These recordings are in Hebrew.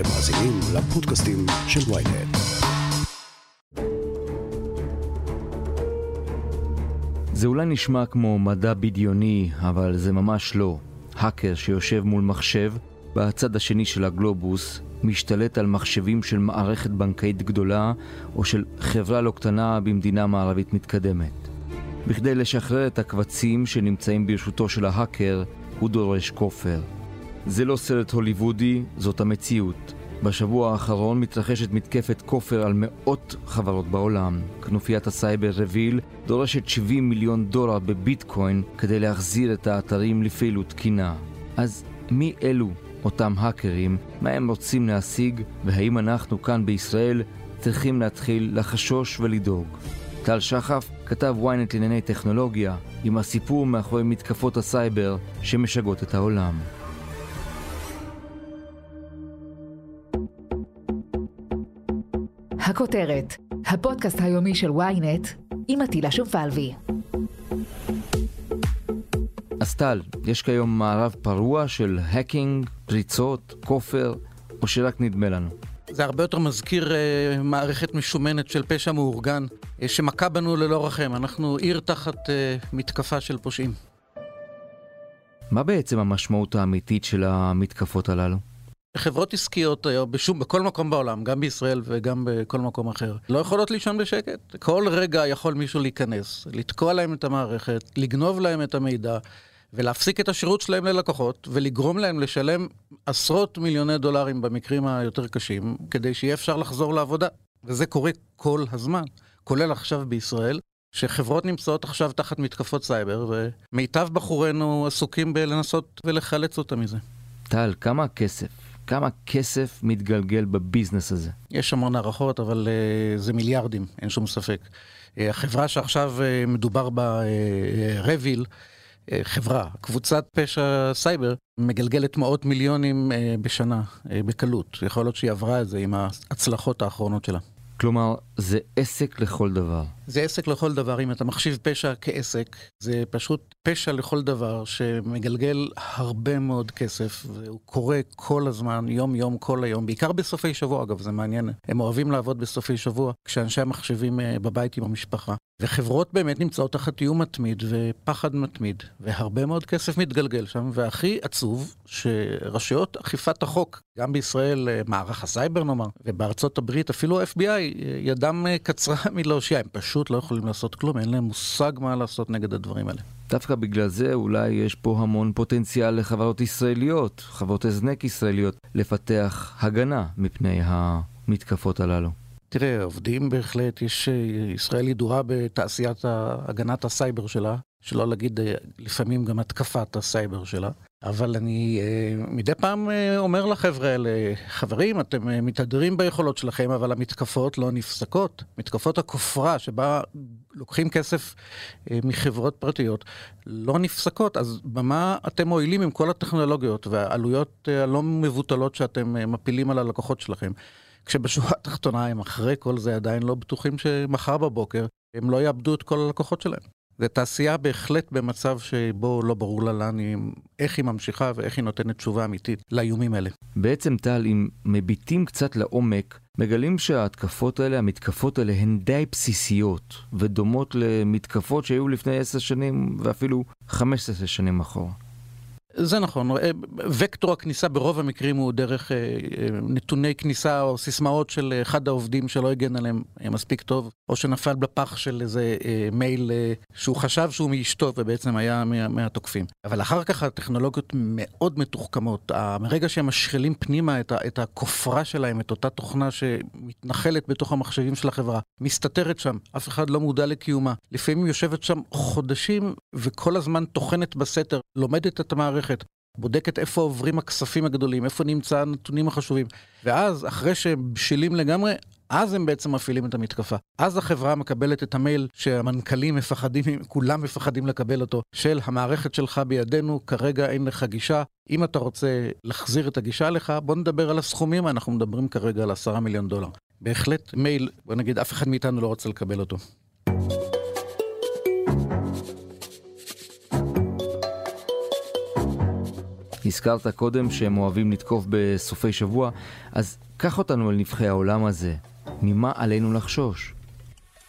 אתם מאזינים לפודקאסטים של ויינט. זה אולי נשמע כמו מדע בדיוני, אבל זה ממש לא. האקר שיושב מול מחשב בצד השני של הגלובוס משתלט על מחשבים של מערכת בנקאית גדולה או של חברה לא קטנה במדינה מערבית מתקדמת. בכדי לשחרר את הקבצים שנמצאים ברשותו של ההאקר, הוא דורש כופר. זה לא סרט הוליוודי, זאת המציאות. בשבוע האחרון מתרחשת מתקפת כופר על מאות חברות בעולם. כנופיית הסייבר REvil דורשת 70 מיליון דולר בביטקוין כדי להחזיר את האתרים לפעילות תקינה. אז מי אלו אותם האקרים, מה הם רוצים להשיג, והאם אנחנו כאן בישראל צריכים להתחיל לחשוש ולדאוג. טל שחף כתב ynet לענייני טכנולוגיה עם הסיפור מאחורי מתקפות הסייבר שמשגעות את העולם. הכותרת, הפודקאסט היומי של ynet עם אטילה שומפלבי. אז טל, יש כיום מערב פרוע של hacking, פריצות, כופר, או שרק נדמה לנו? זה הרבה יותר מזכיר אה, מערכת משומנת של פשע מאורגן, uh, שמכה בנו ללא רחם. אנחנו עיר תחת uh, מתקפה של פושעים. מה בעצם המשמעות האמיתית של המתקפות הללו? חברות עסקיות היום, בשום, בכל מקום בעולם, גם בישראל וגם בכל מקום אחר, לא יכולות לישון בשקט. כל רגע יכול מישהו להיכנס, לתקוע להם את המערכת, לגנוב להם את המידע, ולהפסיק את השירות שלהם ללקוחות, ולגרום להם לשלם עשרות מיליוני דולרים במקרים היותר קשים, כדי שיהיה אפשר לחזור לעבודה. וזה קורה כל הזמן, כולל עכשיו בישראל, שחברות נמצאות עכשיו תחת מתקפות סייבר, ומיטב בחורינו עסוקים בלנסות ולחלץ אותם מזה. טל, כמה כסף? כמה כסף מתגלגל בביזנס הזה? יש המון הערכות, אבל אה, זה מיליארדים, אין שום ספק. אה, החברה שעכשיו אה, מדובר בה, אה, REvil, אה, חברה, קבוצת פשע סייבר, מגלגלת מאות מיליונים אה, בשנה, אה, בקלות. יכול להיות שהיא עברה את זה עם ההצלחות האחרונות שלה. כלומר, זה עסק לכל דבר. זה עסק לכל דבר. אם אתה מחשיב פשע כעסק, זה פשוט פשע לכל דבר שמגלגל הרבה מאוד כסף, והוא קורה כל הזמן, יום-יום, כל היום, בעיקר בסופי שבוע, אגב, זה מעניין. הם אוהבים לעבוד בסופי שבוע, כשאנשי המחשבים בבית עם המשפחה. וחברות באמת נמצאות תחת איום מתמיד ופחד מתמיד, והרבה מאוד כסף מתגלגל שם, והכי עצוב, שרשויות אכיפת החוק, גם בישראל, אה, מערך הסייבר נאמר, ובארצות הברית, אפילו ה-FBI, ידם אה, קצרה מלהושיע, הם פשוט לא יכולים לעשות כלום, אין להם מושג מה לעשות נגד הדברים האלה. דווקא בגלל זה אולי יש פה המון פוטנציאל לחברות ישראליות, חברות הזנק ישראליות, לפתח הגנה מפני המתקפות הללו. תראה, עובדים בהחלט, יש, אה, ישראל ידועה בתעשיית הגנת הסייבר שלה, שלא להגיד אה, לפעמים גם התקפת הסייבר שלה. אבל אני אה, מדי פעם אומר לחבר'ה האלה, חברים, אתם מתהדרים ביכולות שלכם, אבל המתקפות לא נפסקות. מתקפות הכופרה, שבה לוקחים כסף מחברות פרטיות, לא נפסקות. אז במה אתם מועילים עם כל הטכנולוגיות והעלויות הלא מבוטלות שאתם מפילים על הלקוחות שלכם? כשבשורה התחתונה הם אחרי כל זה עדיין לא בטוחים שמחר בבוקר הם לא יאבדו את כל הלקוחות שלהם. זו תעשייה בהחלט במצב שבו לא ברור לה לאן היא, איך היא ממשיכה ואיך היא נותנת תשובה אמיתית לאיומים האלה. בעצם טל, אם מביטים קצת לעומק, מגלים שההתקפות האלה, המתקפות האלה, הן די בסיסיות ודומות למתקפות שהיו לפני עשר שנים ואפילו חמש עשר שנים אחורה. זה נכון, אה, וקטור הכניסה ברוב המקרים הוא דרך אה, אה, נתוני כניסה או סיסמאות של אחד העובדים שלא הגן עליהם מספיק טוב, או שנפל בפח של איזה מייל שהוא חשב שהוא מאשתו ובעצם היה מהתוקפים. אבל אחר כך הטכנולוגיות מאוד מתוחכמות. מרגע שהם משחילים פנימה את הכופרה שלהם, את אותה תוכנה שמתנחלת בתוך המחשבים של החברה, מסתתרת שם, אף אחד לא מודע לקיומה. לפעמים יושבת שם חודשים וכל הזמן טוחנת בסתר, לומדת את המערכת. המערכת, בודקת איפה עוברים הכספים הגדולים, איפה נמצא הנתונים החשובים. ואז, אחרי שהם בשלים לגמרי, אז הם בעצם מפעילים את המתקפה. אז החברה מקבלת את המייל שהמנכ"לים מפחדים, כולם מפחדים לקבל אותו, של המערכת שלך בידינו, כרגע אין לך גישה. אם אתה רוצה להחזיר את הגישה לך, בוא נדבר על הסכומים, אנחנו מדברים כרגע על עשרה מיליון דולר. בהחלט מייל, בוא נגיד, אף אחד מאיתנו לא רוצה לקבל אותו. הזכרת קודם שהם אוהבים לתקוף בסופי שבוע, אז קח אותנו אל נבחי העולם הזה. ממה עלינו לחשוש?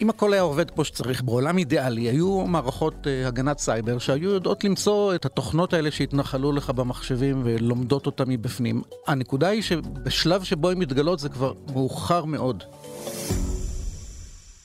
אם הכל היה עובד כמו שצריך, בעולם אידיאלי, היו מערכות uh, הגנת סייבר שהיו יודעות למצוא את התוכנות האלה שהתנחלו לך במחשבים ולומדות אותם מבפנים. הנקודה היא שבשלב שבו הן מתגלות זה כבר מאוחר מאוד.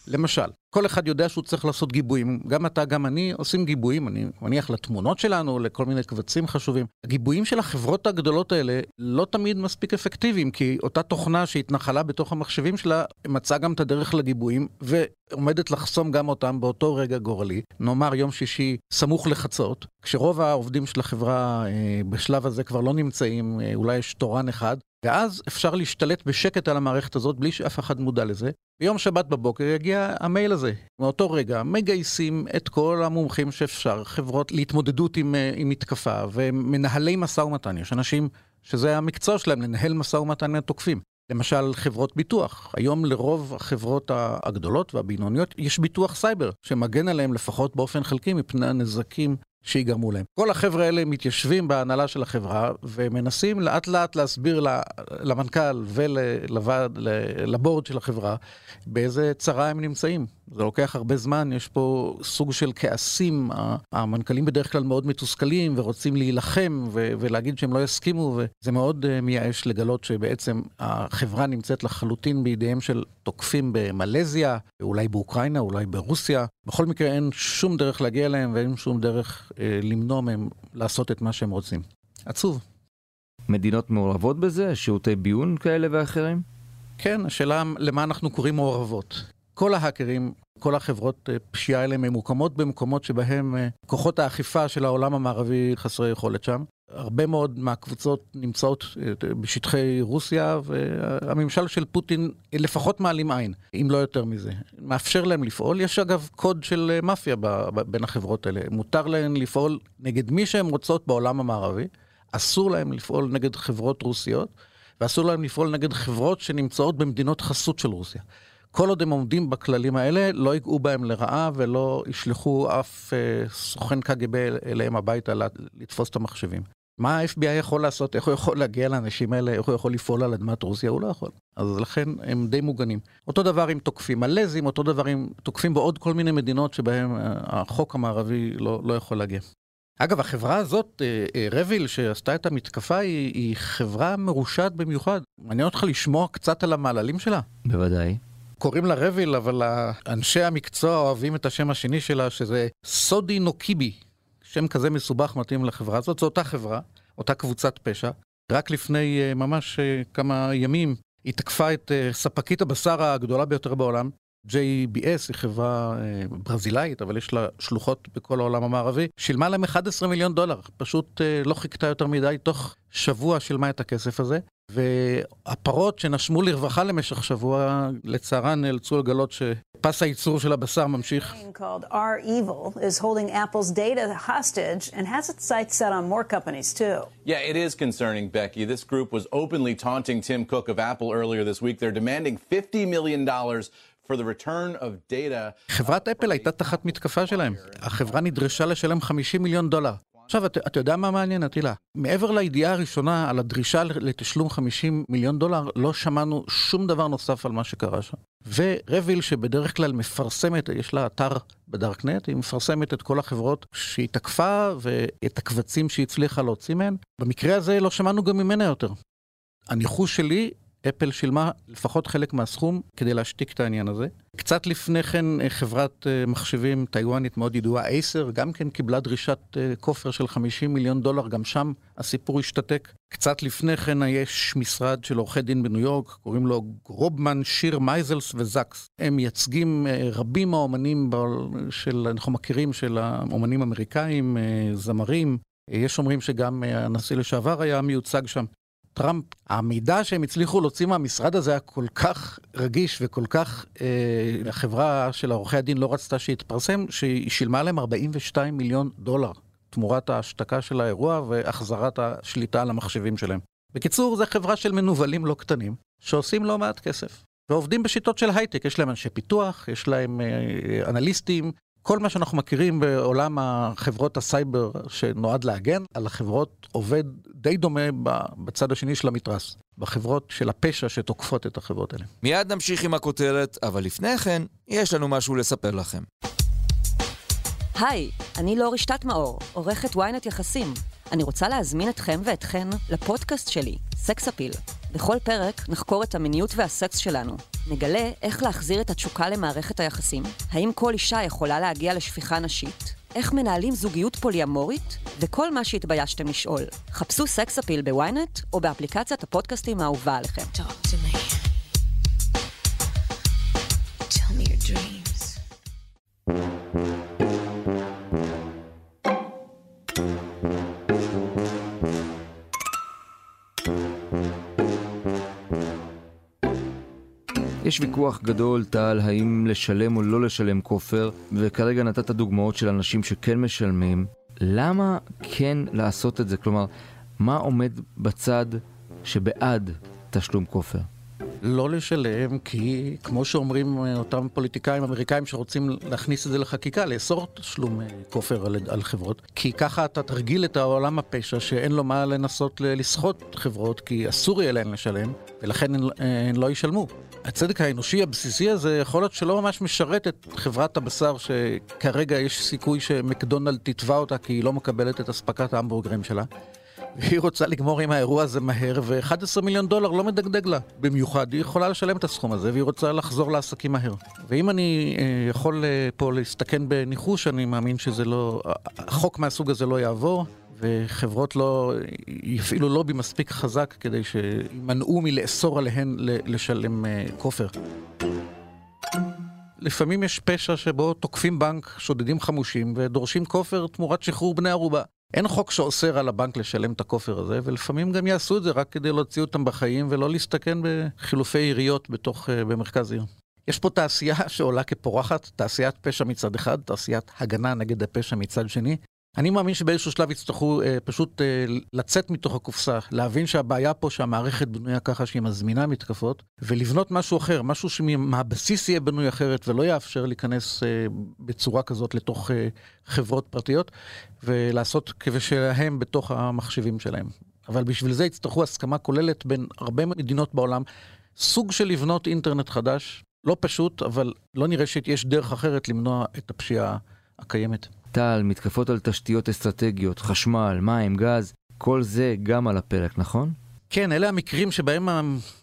למשל, כל אחד יודע שהוא צריך לעשות גיבויים, גם אתה, גם אני, עושים גיבויים, אני מניח לתמונות שלנו, לכל מיני קבצים חשובים. הגיבויים של החברות הגדולות האלה לא תמיד מספיק אפקטיביים, כי אותה תוכנה שהתנחלה בתוך המחשבים שלה, מצאה גם את הדרך לגיבויים, ועומדת לחסום גם אותם באותו רגע גורלי, נאמר יום שישי סמוך לחצות, כשרוב העובדים של החברה אה, בשלב הזה כבר לא נמצאים, אה, אולי יש תורן אחד, ואז אפשר להשתלט בשקט על המערכת הזאת בלי שאף אחד מודע לזה. ביום שבת בבוקר יגיע המייל הזה. מאותו רגע מגייסים את כל המומחים שאפשר, חברות להתמודדות עם, אה, עם מתקפה ומנהלי משא ומתן. יש אנשים שזה המקצוע שלהם, לנהל משא ומתן עם התוקפים. למשל חברות ביטוח. היום לרוב החברות הגדולות והבינוניות יש ביטוח סייבר שמגן עליהם לפחות באופן חלקי מפני הנזקים שיגרמו להם. כל החבר'ה האלה מתיישבים בהנהלה של החברה ומנסים לאט לאט להסביר למנכ"ל ולוועד, לבורד של החברה באיזה צרה הם נמצאים. זה לוקח הרבה זמן, יש פה סוג של כעסים, המנכ"לים בדרך כלל מאוד מתוסכלים ורוצים להילחם ולהגיד שהם לא יסכימו, וזה מאוד uh, מייאש לגלות שבעצם החברה נמצאת לחלוטין בידיהם של תוקפים במלזיה, אולי באוקראינה, אולי ברוסיה. בכל מקרה אין שום דרך להגיע אליהם ואין שום דרך uh, למנוע מהם לעשות את מה שהם רוצים. עצוב. מדינות מעורבות בזה? שירותי ביון כאלה ואחרים? כן, השאלה למה אנחנו קוראים מעורבות. כל ההאקרים, כל החברות אה, פשיעה האלה ממוקמות במקומות שבהם אה, כוחות האכיפה של העולם המערבי חסרי יכולת שם. הרבה מאוד מהקבוצות נמצאות אה, בשטחי רוסיה, והממשל של פוטין לפחות מעלים עין, אם לא יותר מזה. מאפשר להם לפעול. יש אגב קוד של מאפיה בין החברות האלה. מותר להן לפעול נגד מי שהן רוצות בעולם המערבי. אסור להם לפעול נגד חברות רוסיות, ואסור להם לפעול נגד חברות שנמצאות במדינות חסות של רוסיה. כל עוד הם עומדים בכללים האלה, לא ייגעו בהם לרעה ולא ישלחו אף אה, סוכן קג"ב אליהם הביתה לתפוס את המחשבים. מה ה-FBI יכול לעשות? איך הוא יכול להגיע לאנשים האלה? איך הוא יכול לפעול על אדמת רוסיה? הוא לא יכול. אז לכן הם די מוגנים. אותו דבר עם תוקפים מלזים, אותו דבר עם תוקפים בעוד כל מיני מדינות שבהם אה, החוק המערבי לא, לא יכול להגיע. אגב, החברה הזאת, אה, אה, רביל, שעשתה את המתקפה, היא, היא חברה מרושעת במיוחד. מעניין אותך לשמוע קצת על המעללים שלה? בוודאי. קוראים לה רביל, אבל אנשי המקצוע אוהבים את השם השני שלה, שזה סודי נוקיבי. שם כזה מסובך מתאים לחברה הזאת. זו אותה חברה, אותה קבוצת פשע. רק לפני uh, ממש uh, כמה ימים היא תקפה את uh, ספקית הבשר הגדולה ביותר בעולם. JBS היא חברה ברזילאית, אבל יש לה שלוחות בכל העולם המערבי. שילמה להם 11 מיליון דולר, פשוט לא חיכתה יותר מדי, תוך שבוע שילמה את הכסף הזה. והפרות שנשמו לרווחה למשך שבוע, לצערן נאלצו לגלות שפס הייצור של הבשר ממשיך. Yeah, it is concerning, Becky. This group was openly taunting Tim Cook of Apple earlier this week. They're demanding $50 million for the return of data. חברת אפל הייתה תחת מתקפה שלהם. החברה נדרשה לשלם 50 מיליון דולר. עכשיו, אתה, אתה יודע מה מעניין, אטילה? מעבר לידיעה הראשונה על הדרישה לתשלום 50 מיליון דולר, לא שמענו שום דבר נוסף על מה שקרה שם. ורביל, שבדרך כלל מפרסמת, יש לה אתר בדארקנט, היא מפרסמת את כל החברות שהיא תקפה ואת הקבצים שהיא הצליחה להוציא מהן. במקרה הזה לא שמענו גם ממנה יותר. הניחוש שלי אפל שילמה לפחות חלק מהסכום כדי להשתיק את העניין הזה. קצת לפני כן אה, חברת אה, מחשבים טיוואנית מאוד ידועה, אייסר, גם כן קיבלה דרישת אה, כופר של 50 מיליון דולר, גם שם הסיפור השתתק. קצת לפני כן יש משרד של עורכי דין בניו יורק, קוראים לו גרובמן, שייר מייזלס וזקס. הם מייצגים רבים מהאומנים של, אנחנו מכירים, של האומנים האמריקאים, זמרים. יש אומרים שגם הנשיא לשעבר היה מיוצג שם. טראמפ, המידע שהם הצליחו להוציא מהמשרד הזה היה כל כך רגיש וכל כך, אה, החברה של עורכי הדין לא רצתה שיתפרסם, שהיא שילמה להם 42 מיליון דולר תמורת ההשתקה של האירוע והחזרת השליטה על המחשבים שלהם. בקיצור, זו חברה של מנוולים לא קטנים, שעושים לא מעט כסף. ועובדים בשיטות של הייטק, יש להם אנשי פיתוח, יש להם אה, אנליסטים, כל מה שאנחנו מכירים בעולם החברות הסייבר שנועד להגן על החברות עובד די דומה בצד השני של המתרס, בחברות של הפשע שתוקפות את החברות האלה. מיד נמשיך עם הכותרת, אבל לפני כן, יש לנו משהו לספר לכם. היי, אני לא רשתת מאור, עורכת ynet יחסים. אני רוצה להזמין אתכם ואתכן לפודקאסט שלי, סקס אפיל. בכל פרק נחקור את המיניות והסקס שלנו. נגלה איך להחזיר את התשוקה למערכת היחסים, האם כל אישה יכולה להגיע לשפיכה נשית, איך מנהלים זוגיות פוליאמורית, וכל מה שהתביישתם לשאול. חפשו סקס אפיל בוויינט או באפליקציית הפודקאסטים האהובה עליכם. יש ויכוח גדול, טל, האם לשלם או לא לשלם כופר, וכרגע נתת דוגמאות של אנשים שכן משלמים. למה כן לעשות את זה? כלומר, מה עומד בצד שבעד תשלום כופר? לא לשלם, כי כמו שאומרים אה, אותם פוליטיקאים אמריקאים שרוצים להכניס את זה לחקיקה, לאסור תשלום אה, כופר על, על חברות, כי ככה אתה תרגיל את העולם הפשע שאין לו מה לנסות לסחוט חברות, כי אסור יהיה להן לשלם, ולכן הן, אה, הן לא ישלמו. הצדק האנושי הבסיסי הזה יכול להיות שלא ממש משרת את חברת הבשר שכרגע יש סיכוי שמקדונלד תתבע אותה כי היא לא מקבלת את אספקת ההמבורגרים שלה. והיא רוצה לגמור עם האירוע הזה מהר, ו-11 מיליון דולר לא מדגדג לה. במיוחד, היא יכולה לשלם את הסכום הזה, והיא רוצה לחזור לעסקים מהר. ואם אני אה, יכול אה, פה להסתכן בניחוש, אני מאמין שזה לא... החוק מהסוג הזה לא יעבור. וחברות לא יפעילו לובי מספיק חזק כדי שימנעו מלאסור עליהן לשלם אה, כופר. לפעמים יש פשע שבו תוקפים בנק, שודדים חמושים ודורשים כופר תמורת שחרור בני ערובה. אין חוק שאוסר על הבנק לשלם את הכופר הזה, ולפעמים גם יעשו את זה רק כדי להוציא אותם בחיים ולא להסתכן בחילופי יריות בתוך, אה, במרכז עיר. יש פה תעשייה שעולה כפורחת, תעשיית פשע מצד אחד, תעשיית הגנה נגד הפשע מצד שני, אני מאמין שבאיזשהו שלב יצטרכו אה, פשוט אה, לצאת מתוך הקופסה, להבין שהבעיה פה שהמערכת בנויה ככה שהיא מזמינה מתקפות, ולבנות משהו אחר, משהו שמהבסיס יהיה בנוי אחרת ולא יאפשר להיכנס אה, בצורה כזאת לתוך אה, חברות פרטיות, ולעשות כבשלהם בתוך המחשבים שלהם. אבל בשביל זה יצטרכו הסכמה כוללת בין הרבה מדינות בעולם, סוג של לבנות אינטרנט חדש, לא פשוט, אבל לא נראה שיש דרך אחרת למנוע את הפשיעה הקיימת. טל, מתקפות על תשתיות אסטרטגיות, חשמל, מים, גז, כל זה גם על הפרק, נכון? כן, אלה המקרים שבהם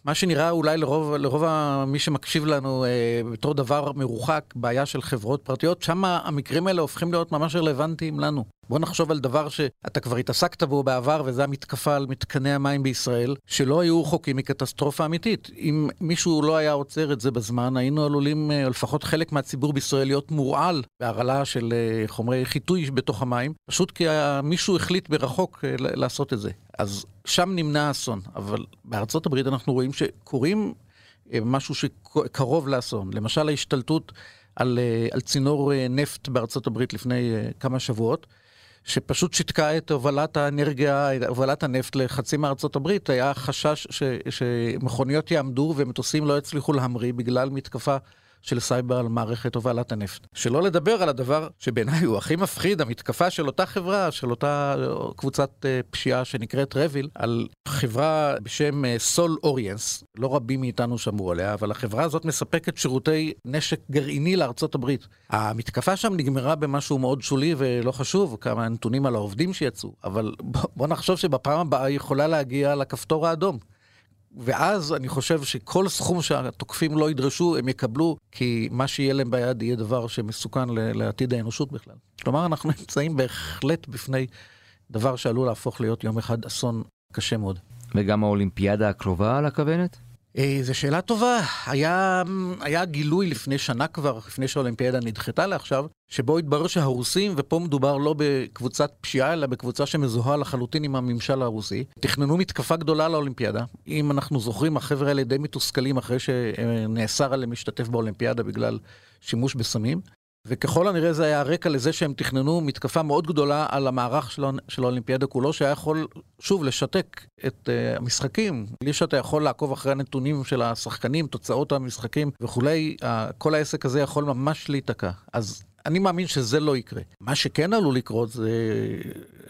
מה שנראה אולי לרוב, לרוב מי שמקשיב לנו אה, בתור דבר מרוחק, בעיה של חברות פרטיות, שם המקרים האלה הופכים להיות ממש רלוונטיים לנו. בוא נחשוב על דבר שאתה כבר התעסקת בו בעבר, וזה המתקפה על מתקני המים בישראל, שלא היו רחוקים מקטסטרופה אמיתית. אם מישהו לא היה עוצר את זה בזמן, היינו עלולים, או אה, לפחות חלק מהציבור בישראל, להיות מורעל בהרעלה של אה, חומרי חיטוי בתוך המים, פשוט כי מישהו החליט ברחוק אה, לעשות את זה. אז שם נמנע האסון. אבל בארצות הברית אנחנו רואים שקורים משהו שקרוב לאסון. למשל ההשתלטות על, על צינור נפט בארצות הברית לפני כמה שבועות. שפשוט שיתקה את הובלת האנרגיה, הובלת הנפט לחצי מארצות הברית, היה חשש ש, שמכוניות יעמדו ומטוסים לא יצליחו להמריא בגלל מתקפה של סייבר על מערכת הובלת הנפט. שלא לדבר על הדבר שבעיניי הוא הכי מפחיד, המתקפה של אותה חברה, של אותה קבוצת אה, פשיעה שנקראת רביל, על חברה בשם סול אה, אוריאנס, לא רבים מאיתנו שמעו עליה, אבל החברה הזאת מספקת שירותי נשק גרעיני לארצות הברית. המתקפה שם נגמרה במשהו מאוד שולי ולא חשוב, כמה נתונים על העובדים שיצאו, אבל בוא נחשוב שבפעם הבאה היא יכולה להגיע לכפתור האדום. ואז אני חושב שכל סכום שהתוקפים לא ידרשו, הם יקבלו, כי מה שיהיה להם ביד יהיה דבר שמסוכן לעתיד האנושות בכלל. כלומר, אנחנו נמצאים בהחלט בפני דבר שעלול להפוך להיות יום אחד אסון קשה מאוד. וגם האולימפיאדה הקרובה על הכוונת? אה, זו שאלה טובה. היה, היה גילוי לפני שנה כבר, לפני שהאולימפיאדה נדחתה לעכשיו, שבו התברר שהרוסים, ופה מדובר לא בקבוצת פשיעה, אלא בקבוצה שמזוהה לחלוטין עם הממשל הרוסי, תכננו מתקפה גדולה לאולימפיאדה. אם אנחנו זוכרים, החבר'ה האלה די מתוסכלים אחרי שנאסר עליהם להשתתף באולימפיאדה בגלל שימוש בסמים. וככל הנראה זה היה הרקע לזה שהם תכננו מתקפה מאוד גדולה על המערך של, של האולימפיאדה כולו, שהיה יכול, שוב, לשתק את אה, המשחקים. בלי שאתה יכול לעקוב אחרי הנתונים של השחקנים, תוצאות המשחקים וכולי, אה, כל העסק הזה יכול ממש להיתקע. אז אני מאמין שזה לא יקרה. מה שכן עלול לקרות זה,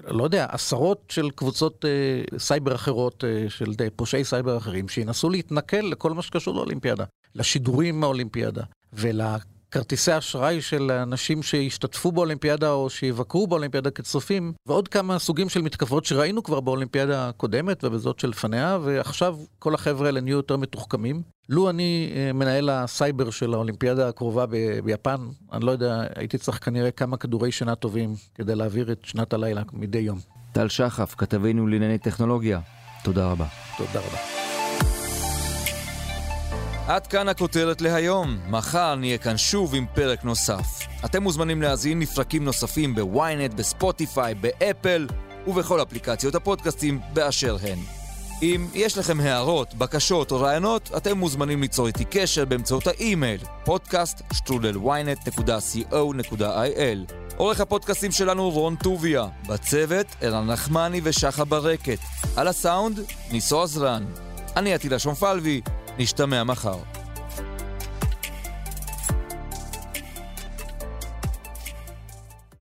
לא יודע, עשרות של קבוצות אה, סייבר אחרות, אה, של פושעי סייבר אחרים, שינסו להתנכל לכל מה שקשור לאולימפיאדה, לשידורים מהאולימפיאדה, ול... כרטיסי אשראי של אנשים שהשתתפו באולימפיאדה או שיבקרו באולימפיאדה כצופים, ועוד כמה סוגים של מתקפות שראינו כבר באולימפיאדה הקודמת ובזאת שלפניה, ועכשיו כל החבר'ה האלה נהיו יותר מתוחכמים. לו אני אה, מנהל הסייבר של האולימפיאדה הקרובה ב- ביפן, אני לא יודע, הייתי צריך כנראה כמה כדורי שינה טובים כדי להעביר את שנת הלילה מדי יום. טל שחף, כתבנו לענייני טכנולוגיה, תודה רבה. תודה רבה. עד כאן הכותרת להיום. מחר נהיה כאן שוב עם פרק נוסף. אתם מוזמנים להאזין לפרקים נוספים בוויינט, בספוטיפיי, באפל ובכל אפליקציות הפודקאסטים באשר הן. אם יש לכם הערות, בקשות או רעיונות, אתם מוזמנים ליצור איתי קשר באמצעות האימייל podcaststudelynet.co.il עורך הפודקאסטים שלנו רון טוביה, בצוות ערן נחמני ושחה ברקת, על הסאונד ניסו עזרן. אני עטילה שומפלבי, נשתמע מחר.